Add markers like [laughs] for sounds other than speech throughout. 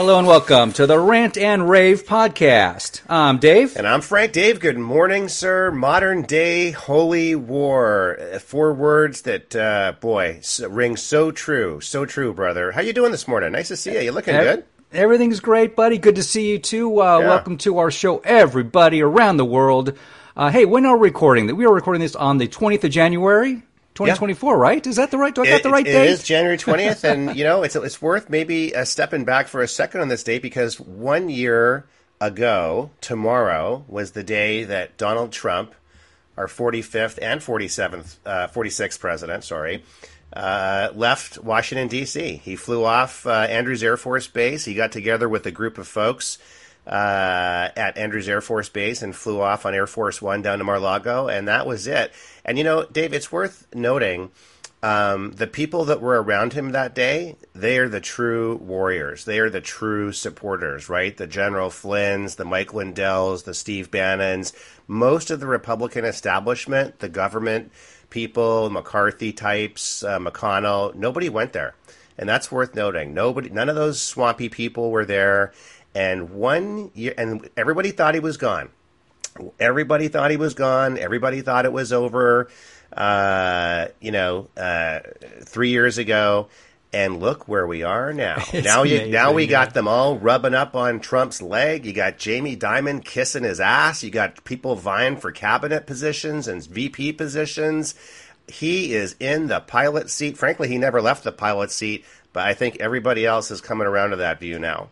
Hello and welcome to the Rant and Rave podcast. I'm Dave. And I'm Frank. Dave, good morning, sir. Modern day holy war. Uh, Four words that, uh, boy, ring so true. So true, brother. How you doing this morning? Nice to see you. You looking good? Everything's great, buddy. Good to see you too. Uh, Yeah. Welcome to our show, everybody around the world. Uh, hey, when are we recording? That? We are recording this on the 20th of January, 2024, right? Is that the right? Do I got the right it date? It is January [laughs] 20th, and, you know, it's, it's worth maybe uh, stepping back for a second on this date because one year ago, tomorrow, was the day that Donald Trump, our 45th and 47th, uh, 46th president, sorry, uh, left Washington, D.C. He flew off uh, Andrews Air Force Base. He got together with a group of folks uh, at Andrews Air Force Base and flew off on Air Force One down to Mar-Lago, and that was it. And you know, Dave, it's worth noting um, the people that were around him that day. They are the true warriors. They are the true supporters, right? The General Flynn's, the Mike Lindell's, the Steve Bannon's. Most of the Republican establishment, the government people, McCarthy types, uh, McConnell, nobody went there and that's worth noting. Nobody, none of those swampy people were there, and one year, and everybody thought he was gone. Everybody thought he was gone. Everybody thought it was over. Uh, you know, uh, three years ago, and look where we are now. [laughs] It's now you, now we amazing, got them all rubbing up on Trump's leg. You got Jamie Dimon kissing his ass. You got people vying for cabinet positions and VP positions. He is in the pilot seat. Frankly, he never left the pilot seat, but I think everybody else is coming around to that view now.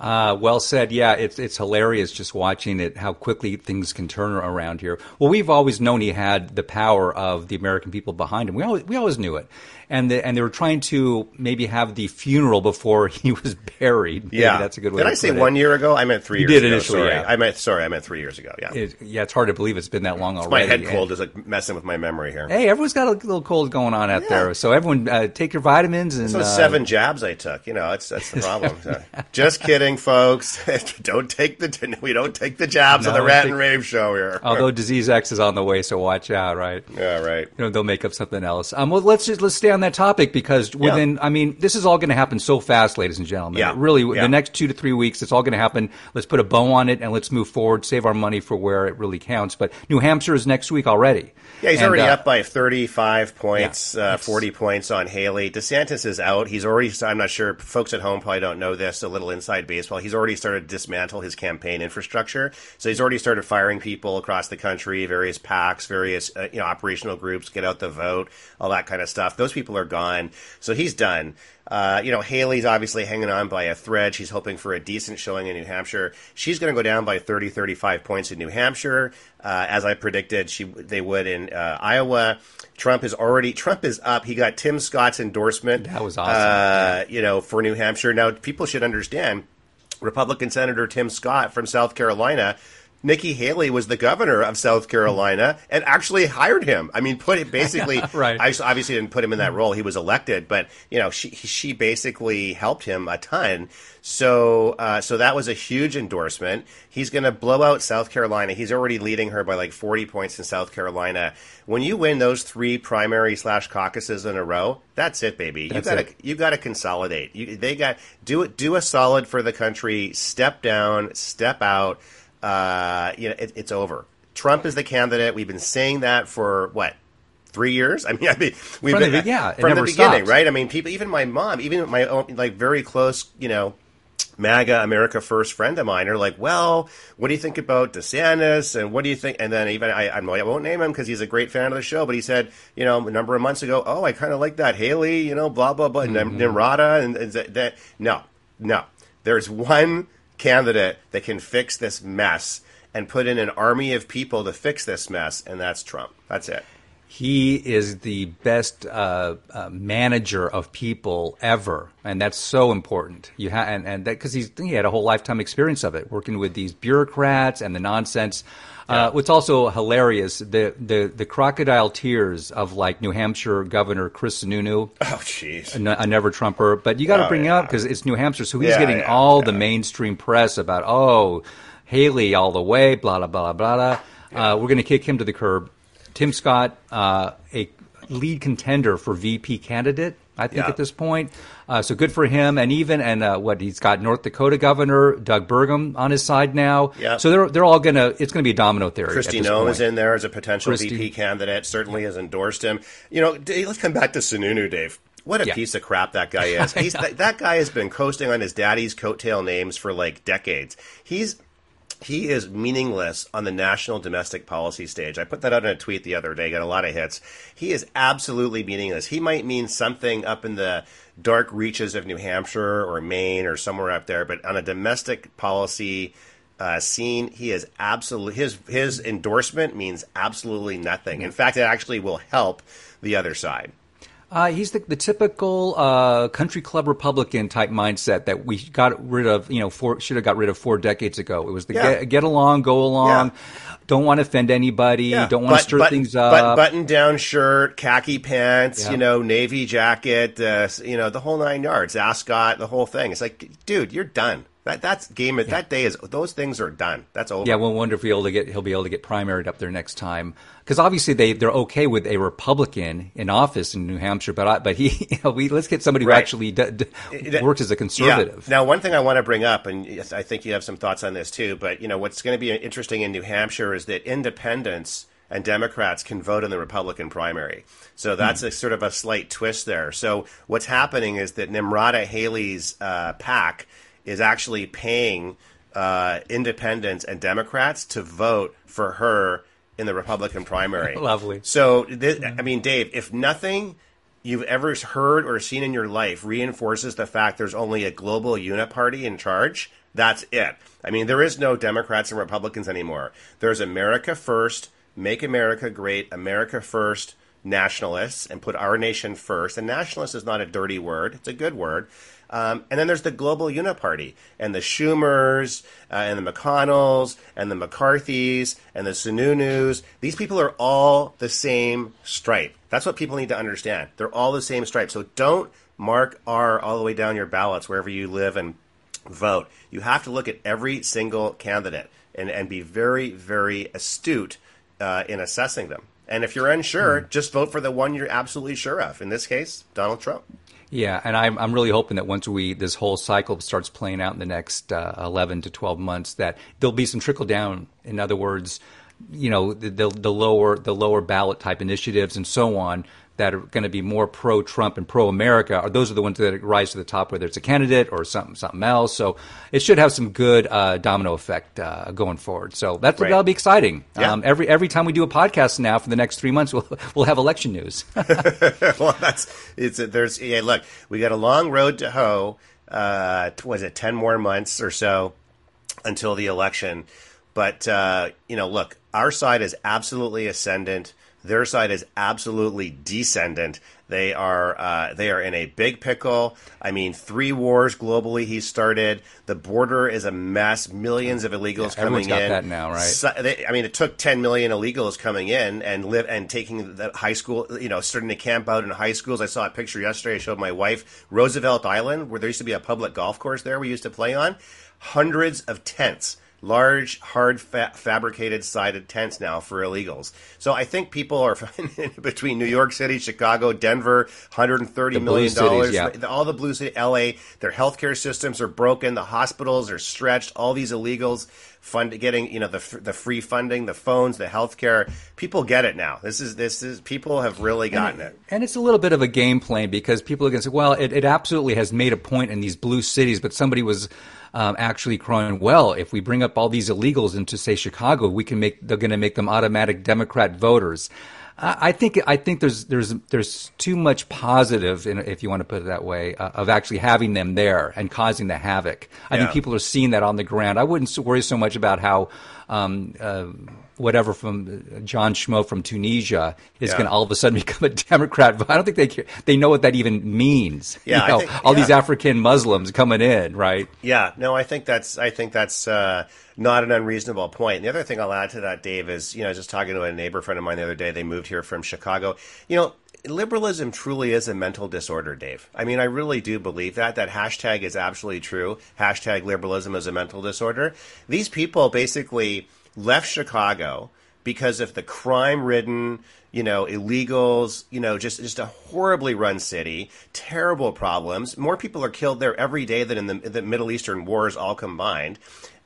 Uh, well said. Yeah, it's it's hilarious just watching it how quickly things can turn around here. Well, we've always known he had the power of the American people behind him. We always we always knew it, and the, and they were trying to maybe have the funeral before [laughs] he was buried. Maybe Yeah, that's a good way. Did I say it. one year ago? I meant three You years did ago. initially, sorry. yeah. I meant sorry. I meant three years ago. Yeah, It, yeah, it's hard to believe it's been that long my already. head And- cold is like messing with my memory here. Hey, everyone's got a little cold going on out there, so everyone uh, take your vitamins and So uh, seven jabs I took. You know, it's that's the problem. So, [laughs] Just kidding, folks. [laughs] don't take the [laughs] we don't take the jabs on the Rat take- and Rave show here. Although disease X is on the way, so watch out, right? yeah, right. you know, they'll make up something else. Um, well, let's just let's stay on that topic because within, I mean, this is all going to happen so fast, ladies and gentlemen. Yeah. Really, Yeah. the next two to three weeks, it's all going to happen. Let's put a bow on it and let's move forward. Save our money for where it really counts. But New Hampshire is next week already. Yeah, he's And, already uh, up by 35 points, Yeah, uh, 40 points on Haley. DeSantis is out. He's already, I'm not sure, folks at home probably don't know this, a little inside baseball. Well he's already started to dismantle his campaign infrastructure. So he's already started firing people across the country, various PACs, various uh, you know operational groups, get out the vote, all that kind of stuff. Those people are gone. So he's done. Uh, you know, Haley's obviously hanging on by a thread. She's hoping for a decent showing in New Hampshire. She's going to go down by 30, 35 points in New Hampshire, uh, as I predicted she they would in uh, Iowa. Trump is already Trump is up. He got Tim Scott's endorsement. That was awesome. Uh, You know, for New Hampshire. Now, people should understand. Republican Senator Tim Scott from South Carolina. Nikki Haley was the governor of South Carolina and actually hired him. I mean, put it [laughs] basically. Right. I obviously didn't put him in that role. He was elected, but you know, she she basically helped him a ton. So uh, so that was a huge endorsement. He's going to blow out South Carolina. He's already leading her by like forty points in South Carolina. When you win those three primary slash caucuses in a row, that's it, baby. That's you got to you got to consolidate. You, they got do it. Do a solid for the country. Step down. Step out. Uh, you know, it, it's over. Trump is the candidate. We've been saying that for what three years. [laughs] I mean, I mean, we've From the been be- yeah, from the beginning, stops. right? I mean, people, even my mom, even my own, like very close, you know, MAGA America First friend of mine are like, well, what do you think about DeSantis? And what do you think? And then even I, I won't name him because he's a great fan of the show, but he said, you know, a number of months ago, oh, I kind of like that Haley, you know, blah blah blah, Mm-hmm. Nimrata, and, and that, that. No, no, there's one candidate that can fix this mess and put in an army of people to fix this mess, and that's Trump. That's it. He is the best uh, uh, manager of people ever, and that's so important. You ha- and and because he's he had a whole lifetime experience of it, working with these bureaucrats and the nonsense. Uh, what's also hilarious the, the the crocodile tears of like New Hampshire Governor Chris Sununu, Oh, jeez. a, a never Trumper. But you got to Oh, bring it up because it's New Hampshire, so he's Yeah, getting yeah, all yeah. the mainstream press about oh Haley all the way, blah blah blah blah blah. Uh, we're going to kick him to the curb. Tim Scott, uh, a lead contender for VP candidate. I think Yeah. at this point, uh, so good for him. And even and uh, what he's got North Dakota Governor Doug Burgum on his side now. Yeah. So they're they're all gonna. It's gonna be a domino theory. Kristi at this Noem point. is in there as a potential Kristi. VP candidate. Certainly has endorsed him. You know, let's come back to Sununu, Dave. What a Yeah. piece of crap that guy is. [laughs] He's, that, that guy has been coasting on his daddy's coattail names for like decades. He's he is meaningless on the national domestic policy stage. I put that out in a tweet the other day, got a lot of hits. He is absolutely meaningless. He might mean something up in the dark reaches of New Hampshire or Maine or somewhere up there, but on a domestic policy uh, scene, he is absolutely his his endorsement means absolutely nothing. In fact, it actually will help the other side. Uh, he's the, the typical uh, country club Republican type mindset that we got rid of. You know, four, should have got rid of four decades ago. It was the Yeah. get, get along, go along, don't want to offend anybody, don't want to stir but- things but up. button down shirt, khaki pants, Yeah. you know, navy jacket, uh, you know, the whole nine yards, ascot, the whole thing. It's like, dude, you're done. That that's game. That day is those things are done. That's over. yeah, we'll wonder if he'll, able to get, he'll be able to get primaried up there next time because obviously they they're okay with a Republican in office in New Hampshire, but I, but he [laughs] you know, we let's get somebody who actually d- d- works as a conservative. Yeah. Now, one thing I want to bring up, and I think you have some thoughts on this too, but you know what's going to be interesting in New Hampshire is that independents and Democrats can vote in the Republican primary. So that's a sort of a slight twist there. So what's happening is that Nimrata Haley's uh, PAC is actually paying uh, independents and Democrats to vote for her in the Republican primary. [laughs] Lovely. So, this, I mean, Dave, if nothing you've ever heard or seen in your life reinforces the fact there's only a global uniparty in charge, that's it. I mean, there is no Democrats and Republicans anymore. There's America first, make America great, America first, nationalists, and put our nation first. And nationalist is not a dirty word, it's a good word. Um, and then there's the global uniparty and the Schumers uh, and the McConnells and the McCarthys and the Sununus. These people are all the same stripe. That's what people need to understand. They're all the same stripe. So don't mark R all the way down your ballots wherever you live and vote. You have to look at every single candidate and, and be very, very astute uh, in assessing them. And if you're unsure, just vote for the one you're absolutely sure of. In this case, Donald Trump. Yeah, and I'm I'm really hoping that once we this whole cycle starts playing out in the next uh, 11 to 12 months, that there'll be some trickle down. In other words, you know, the, the the lower the lower ballot type initiatives and so on that are going to be more pro Trump and pro America. Are those are the ones that rise to the top, whether it's a candidate or something something else. So it should have some good uh, domino effect uh, going forward. So that's Right. that'll be exciting. Yeah. Um, every every time we do a podcast now for the next three months, [laughs] we'll we'll have election news. [laughs] well, that's it's there's yeah. Look, we got a long road to hoe. Uh, was it ten more months or so until the election? But uh, you know, look, our side is absolutely ascendant. Their side is absolutely descendant. They are uh, they are in a big pickle. I mean, three wars globally he started. The border is a mess. Millions of illegals Yeah, coming got in. that now, right? So- they, I mean, it took 10 million illegals coming in and live and taking the high school, you know, starting to camp out in high schools. I saw a picture yesterday. I showed my wife Roosevelt Island, where there used to be a public golf course there we used to play on. Hundreds of tents, large, hard, fa- fabricated sided tents now for illegals. So I think people are [laughs] between New York City, Chicago, Denver, 130 The million dollars. yeah. All the blue city, LA, their healthcare systems are broken. The hospitals are stretched. All these illegals fund getting, you know, the the free funding, the phones, the healthcare. People get it now. This is this is people have really gotten it. And it's a little bit of a game plan because people are going to say, well, it, it absolutely has made a point in these blue cities, but somebody was um, actually crying, well, if we bring up all these illegals into, say, Chicago, we can make, they're going to make them automatic Democrat voters. I think I think there's there's there's too much positive, in, if you want to put it that way, uh, of actually having them there and causing the havoc. I Yeah. think people are seeing that on the ground. I wouldn't worry so much about how um, uh, whatever from John Schmo from Tunisia is Yeah. going to all of a sudden [laughs] become a Democrat. But I don't think they care. they know what that even means. Yeah, You know, think- all these. African Muslims coming in, right? Yeah, no, I think that's I think that's uh, not an unreasonable point. And the other thing I'll add to that, Dave, is you know just talking to a neighbor friend of mine the other day. They moved here from Chicago. You know, liberalism truly is a mental disorder, Dave. I mean, I really do believe that. That hashtag is absolutely true. Hashtag liberalism is a mental disorder. These people basically left Chicago. because of the crime-ridden, you know, illegals, you know, just just a horribly run city, terrible problems. More people are killed there every day than in the, the Middle Eastern wars all combined.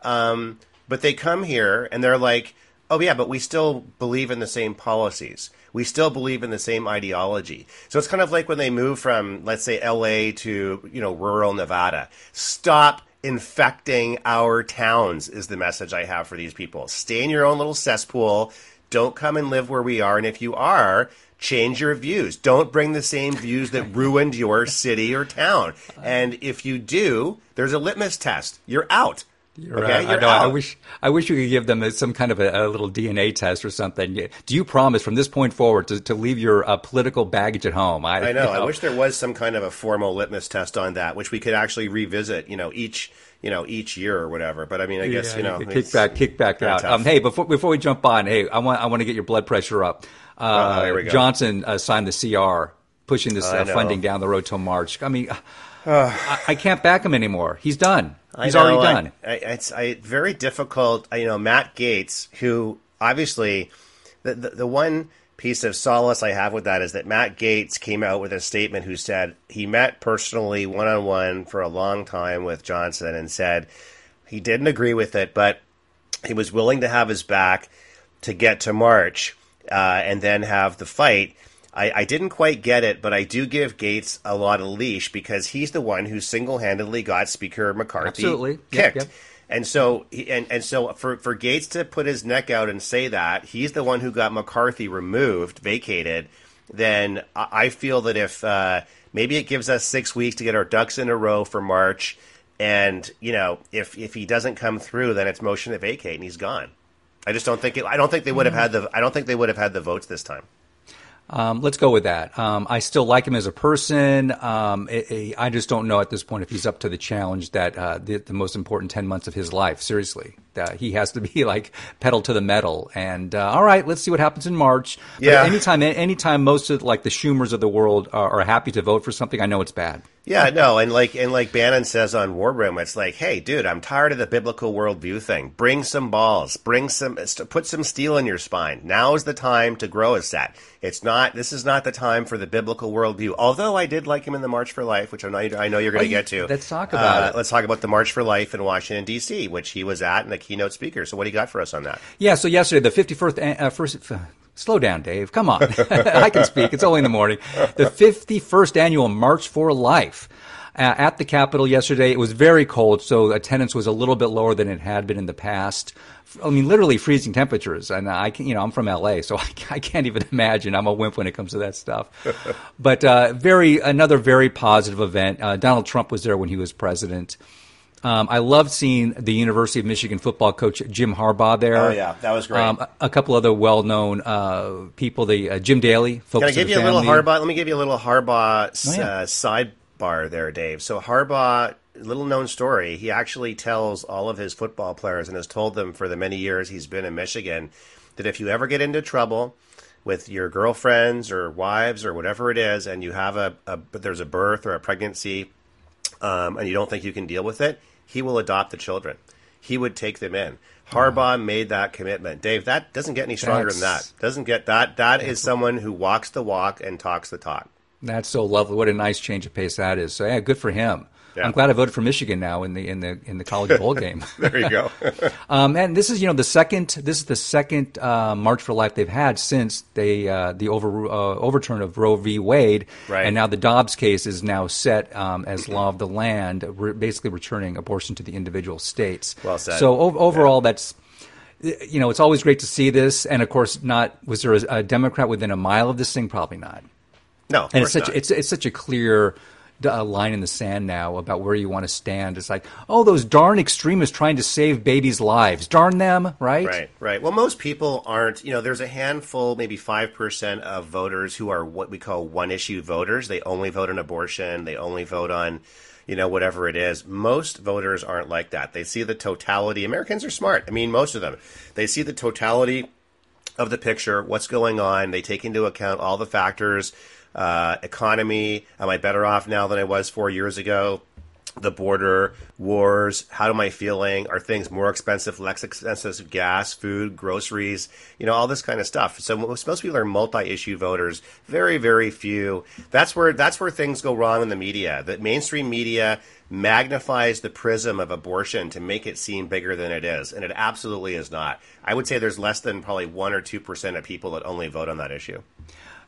Um, but they come here and they're like, oh yeah, but we still believe in the same policies. We still believe in the same ideology. So it's kind of like when they move from, let's say, LA to, you know, rural Nevada. Stop infecting our towns is the message I have for these people. Stay in your own little cesspool. Don't come and live where we are. And if you are, change your views. Don't bring the same views that [laughs] ruined your city or town. And if you do, there's a litmus test. You're out. You're, okay, uh, I, know, I wish I wish you could give them some kind of a, a, little DNA test or something. Do you promise from this point forward to, to leave your uh, political baggage at home? I, I know, you [laughs] know. I wish there was some kind of a formal litmus test on that, which we could actually revisit. You know, each you know each year or whatever. But I mean, I guess yeah, you know, kick back, kick back out. Um, hey, before before we jump on, hey, I want I want to get your blood pressure up. Uh, Johnson uh, signed the CR, pushing this uh, funding down the road till March. I mean, I, I can't back him anymore. He's done. He's already done. I, I, it's I, very difficult. You know, Matt Gaetz, who obviously the, the, the one piece of solace I have with that is that Matt Gaetz came out with a statement who said he met personally one on one for a long time with Johnson and said he didn't agree with it, but he was willing to have his back to get to March uh, and then have the fight. I, I didn't quite get it, but I do give Gaetz a lot of leash because he's the one who single handedly got Speaker McCarthy Absolutely. kicked. Yep, yep. And so, and and so for for Gaetz to put his neck out and say that he's the one who got McCarthy removed, vacated, then I feel that if uh, maybe it gives us six weeks to get our ducks in a row for March, and you know if if he doesn't come through, then it's motion to vacate and he's gone. I just don't think it, I don't think they would have had the I don't think they would have had the votes this time. Um, let's go with that. Um, I still like him as a person. Um, it, it, I just don't know at this point if he's up to the challenge that uh, the, the, most important ten months of his life. Seriously, uh, he has to be [laughs] like pedal to the metal. And uh, all right, let's see what happens in March. Yeah. But anytime, anytime most of like the Schumers of the world are, are happy to vote for something, I know it's bad. Yeah, no, and like and like Bannon says on War Room, it's like, hey, dude, I'm tired of the biblical worldview thing. Bring some balls, bring some, put some steel in your spine. Now is the time to grow a set. It's not. This is not the time for the biblical worldview. Although I did like him in the March for Life, which I know I know you're going to oh, get to. Let's talk about uh, it. Let's talk about the March for Life in Washington D.C., which he was at and the keynote speaker. So what do you got for us on that? Yeah. So yesterday, the 51st uh, first Slow down, Dave. Come on. [laughs] I can speak. It's only in the morning. The 51st annual March for Life. Uh, at the Capitol yesterday, it was very cold, so attendance was a little bit lower than it had been in the past. I mean, literally freezing temperatures. And I can, you know, I'm from LA, so [laughs] I, I can't even imagine. I'm a wimp when it comes to that stuff. [laughs] but uh, very another very positive event. Uh, Donald Trump was there when he was president. Um, I loved seeing the University of Michigan football coach Jim Harbaugh there. Oh yeah, that was great. Um, a, couple other well-known uh, people, the uh, Jim Daly. Can I give you a little Harbaugh? Let me give you a little Harbaugh oh, yeah. uh, sidebar there, Dave. So Harbaugh, little known story. He actually tells all of his football players and has told them for the many years he's been in Michigan that if you ever get into trouble with your girlfriends or wives or whatever it is, and you have a, a there's a birth or a pregnancy, um, and you don't think you can deal with it he will adopt the children. He would take them in. Harbaugh made that commitment. Dave, that doesn't get any stronger That's, than that. Doesn't get that. That is someone who walks the walk and talks the talk. That's so lovely. What a nice change of pace that is. So yeah, good for him. Yeah. I'm glad I voted for Michigan now in the in the in the college bowl game. [laughs] there you go. [laughs] um, and this is you know the second this is the second uh, March for Life they've had since they uh, the over uh, overturn of Roe v. Wade, right. and now the Dobbs case is now set um, as law of the land, re- basically returning abortion to the individual states. Well said. So o- overall, yeah. that's you know it's always great to see this, and of course, not was there a, a Democrat within a mile of this thing? Probably not. No, and it's such not. it's it's such a clear a line in the sand now about where you want to stand. It's like, oh, those darn extremists trying to save babies' lives. Darn them, right? Right, right. Well, most people aren't. You know, there's a handful, maybe five percent of voters who are what we call one-issue voters. They only vote on abortion. They only vote on you know, whatever it is. Most voters aren't like that. They see the totality. Americans are smart. I mean, most of them. They see the totality of the picture, what's going on. They take into account all the factors uh, economy. Am I better off now than I was four years ago? the border, wars, how am I feeling? Are things more expensive, less expensive? Gas, food, groceries, you know, all this kind of stuff. So most, most people are multi-issue voters. Very, very few. That's where that's where things go wrong in the media. The mainstream media magnifies the prism of abortion to make it seem bigger than it is, and it absolutely is not. I would say there's less than probably one or two percent of people that only vote on that issue.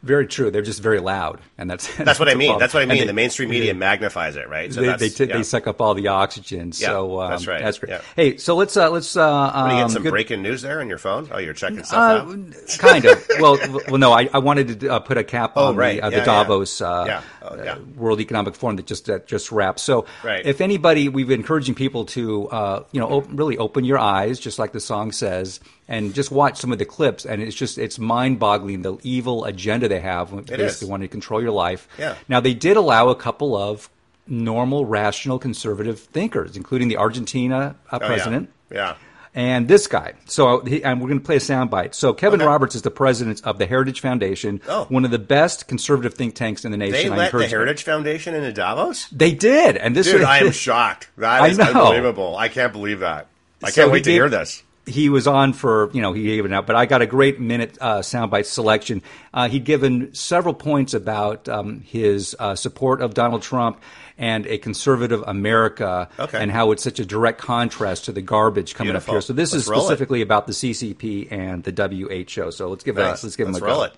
Very true. They're just very loud, and that's that's, [laughs] that's what I mean. That's what I mean. They, the mainstream media they, magnifies it, right? So they they, t- yeah. they, suck up all the oxygen. Yeah, so um, that's right. That's great. Hey, so let's uh, let's. Uh, um, you get some good... breaking news there on your phone. Oh, you're checking stuff uh, out. kind of. [laughs] Well, well, no. I, I wanted to uh, put a cap oh, on right. the, uh, the Davos uh, oh, World Economic Forum that just that just wrapped. So, right. if anybody, we've been encouraging people to you know op- really open your eyes, just like the song says and just watch some of the clips, and it's just it's mind-boggling the evil agenda they have. It basically, is. want to control your life. Yeah. Now they did allow a couple of normal, rational, conservative thinkers, including the Argentina uh, president. Oh, yeah. yeah. And this guy. So, he, and we're going to play a soundbite. So, Kevin okay. Roberts is the president of the Heritage Foundation, oh. one of the best conservative think tanks in the nation. They I let the Heritage. Foundation into Davos. They did, and this. Dude, I am [laughs] shocked. That is unbelievable. I can't believe that. I can't wait to hear this he was on for you know he gave it out, but I got a great minute uh, soundbite selection. Uh, he'd given several points about um, his uh, support of Donald Trump and a conservative America, okay. and how it's such a direct contrast to the garbage coming Beautiful. up here. So this let's is specifically about the CCP and the WHO. So let's give nice. it. Let's give let's him a roll go. it.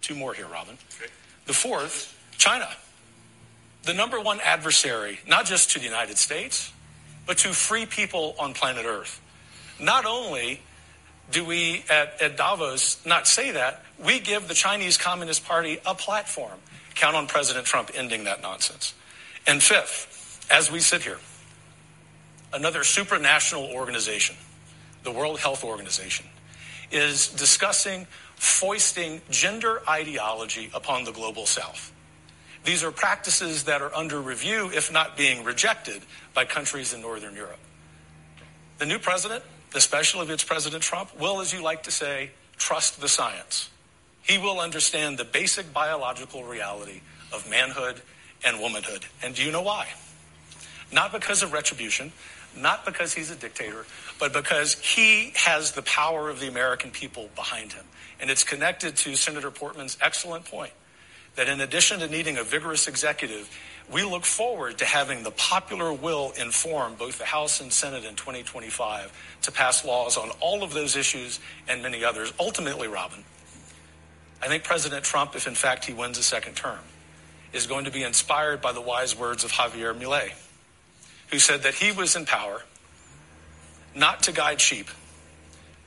Two more here, Robin. The fourth, China, the number one adversary, not just to the United States, but to free people on planet Earth not only do we at, at, Davos not say that, we give the Chinese Communist Party a platform. Count on President Trump ending that nonsense. And fifth, as we sit here, another supranational organization, the World Health Organization, is discussing foisting gender ideology upon the global south. These are practices that are under review, if not being rejected, by countries in Northern Europe. The new president especially if it's President Trump, will, as you like to say, trust the science. He will understand the basic biological reality of manhood and womanhood. And do you know why? Not because of retribution, not because he's a dictator, but because he has the power of the American people behind him. And it's connected to Senator Portman's excellent point that in addition to needing a vigorous executive, we look forward to having the popular will inform both the House and Senate in 2025 to pass laws on all of those issues and many others. Ultimately, Robin, I think President Trump, if in fact he wins a second term, is going to be inspired by the wise words of Javier Milei, who said that he was in power not to guide sheep,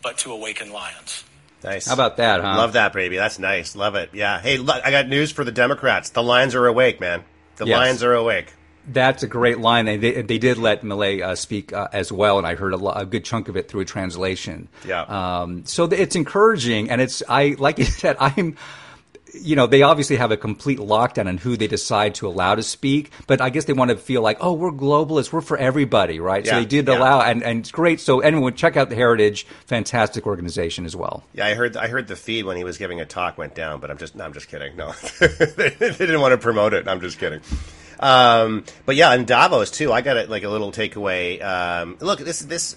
but to awaken lions. Nice. How about that, huh? Love that, baby. That's nice. Love it. Yeah. Hey, look, I got news for the Democrats. The lions are awake, man. The Yes. lions are awake. That's a great line. They they, they did let Milei uh, speak uh, as well, and I heard a, lo- a good chunk of it through a translation. Yeah. Um, so th- it's encouraging, and it's I like you [laughs] said I'm. You know, they obviously have a complete lockdown on who they decide to allow to speak, but I guess they want to feel like, oh, we're globalists, we're for everybody, right? Yeah, so they did yeah. allow, and, and it's great. So anyone check out the Heritage, fantastic organization as well. Yeah, I heard. I heard the feed when he was giving a talk went down, but I'm just. No, I'm just kidding. No, they, [laughs] they didn't want to promote it. I'm just kidding. Um, but yeah, in Davos too, I got it like a little takeaway. Um, look, this this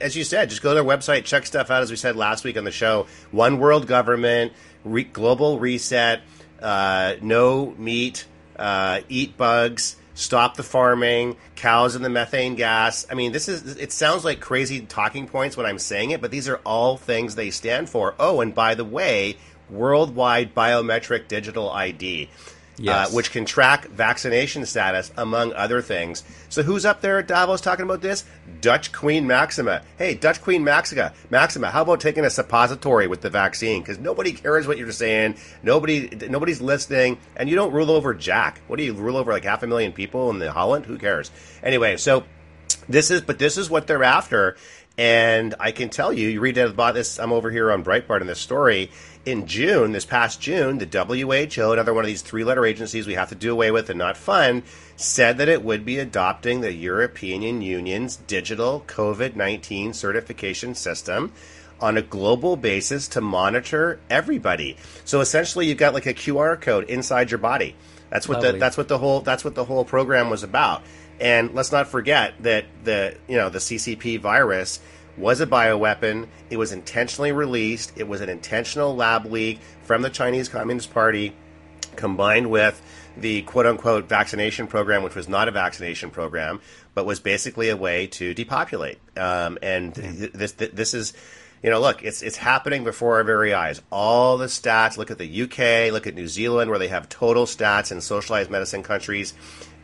as you said, just go to their website, check stuff out. As we said last week on the show, one world government, re- global reset, uh, no meat, uh, eat bugs. Stop the farming, cows and the methane gas. I mean, this is, it sounds like crazy talking points when I'm saying it, but these are all things they stand for. Oh, and by the way, worldwide biometric digital ID Yes. uh, which can track vaccination status, among other things. So, who's up there at Davos talking about this? Dutch Queen Maxima. Hey, Dutch Queen Maxima, Maxima, how about taking a suppository with the vaccine? Because nobody cares what you're saying. Nobody, nobody's listening, and you don't rule over Jack. What do you rule over like half a million people in the Holland? Who cares? Anyway, so this is, but this is what they're after. And I can tell you, you read about this. I'm over here on Breitbart in this story. In June, this past June, the WHO, another one of these three letter agencies we have to do away with and not fund, said that it would be adopting the European Union's digital COVID 19 certification system on a global basis to monitor everybody. So essentially, you've got like a QR code inside your body. That's what the that's what the whole that's what the whole program was about. And let's not forget that the you know the CCP virus was a bioweapon. It was intentionally released. It was an intentional lab leak from the Chinese Communist Party, combined with the quote unquote vaccination program, which was not a vaccination program, but was basically a way to depopulate. Um, and th- this th- this is, you know, look, it's it's happening before our very eyes. All the stats. Look at the UK. Look at New Zealand, where they have total stats in socialized medicine countries.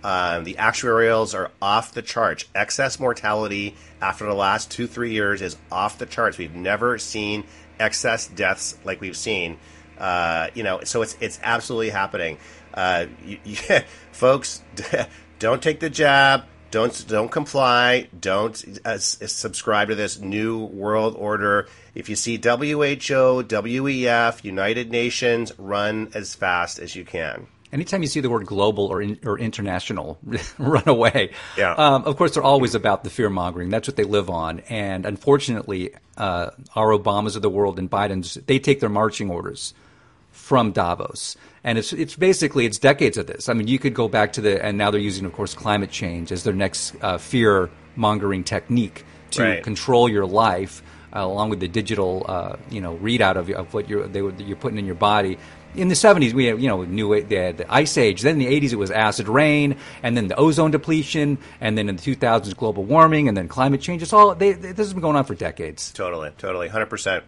Um, the actuarials are off the charts. Excess mortality after the last two three years is off the charts. We've never seen excess deaths like we've seen. Uh, you know, so it's it's absolutely happening. Uh, you, [laughs] you, folks, [laughs] don't take the jab. Don't don't comply. Don't uh, subscribe to this new world order. If you see WHO, WEF, United Nations, run as fast as you can. Anytime you see the word global or in, or international, [laughs] run away. Yeah. Um, of course, they're always about the fear mongering. That's what they live on. And unfortunately, uh, our Obamas of the world and Biden's they take their marching orders from Davos. And it's it's basically it's decades of this. I mean, you could go back to the and now they're using, of course, climate change as their next uh, fear mongering technique to Right. control your life, uh, along with the digital, uh, you know, readout of, of what you're they, you're putting in your body. In the 70s, we had, you know knew they had the ice age. Then in the 80s, it was acid rain, and then the ozone depletion, and then in the 2000s, global warming, and then climate change. It's all they, this has been going on for decades. Totally, totally, hundred percent.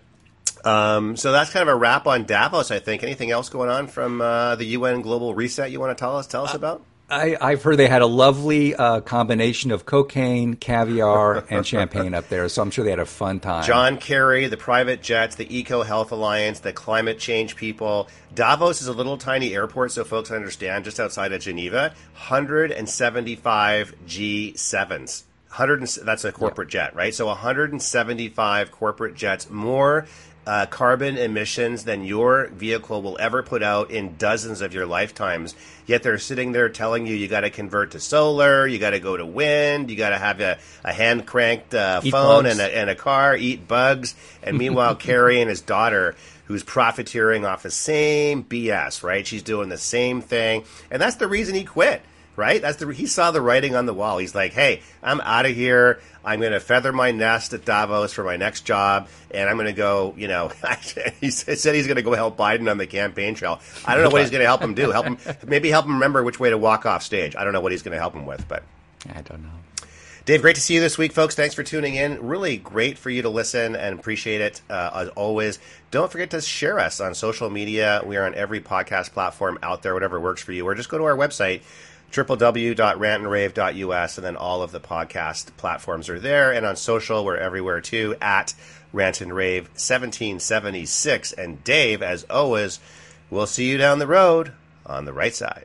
Um, so that's kind of a wrap on Davos. I think. Anything else going on from uh, the UN global reset you want to tell us? Tell us about. I, I've heard they had a lovely uh, combination of cocaine, caviar, and champagne up there, so I'm sure they had a fun time. John Kerry, the private jets, the Eco Health Alliance, the climate change people. Davos is a little tiny airport, so folks understand, just outside of Geneva. 175 G7s. 100 and, that's a corporate jet, right? So 175 corporate jets, more uh, carbon emissions than your vehicle will ever put out in dozens of your lifetimes. Yet they're sitting there telling you you got to convert to solar, you got to go to wind, you got to have a, a hand cranked uh, phone bugs. and a, and a car, eat bugs. And meanwhile, [laughs] Kerry and his daughter, who's profiteering off the same BS, right? She's doing the same thing. And that's the reason he quit, right? That's the he saw the writing on the wall. He's like, hey, I'm out of here. I'm going to feather my nest at Davos for my next job, and I'm going to go. You know, [laughs] he said he's going to go help Biden on the campaign trail. I don't know what he's going to help him do. Help him, maybe help him remember which way to walk off stage. I don't know what he's going to help him with, but. I don't know. Dave, great to see you this week, folks. Thanks for tuning in. Really great for you to listen and appreciate it uh, as always. Don't forget to share us on social media. We are on every podcast platform out there, whatever works for you, or just go to our website www.rantandrave.us and then all of the podcast platforms are there. And on social we're everywhere too at rant and rave 1776 and dave as always we'll see you down the road on the right side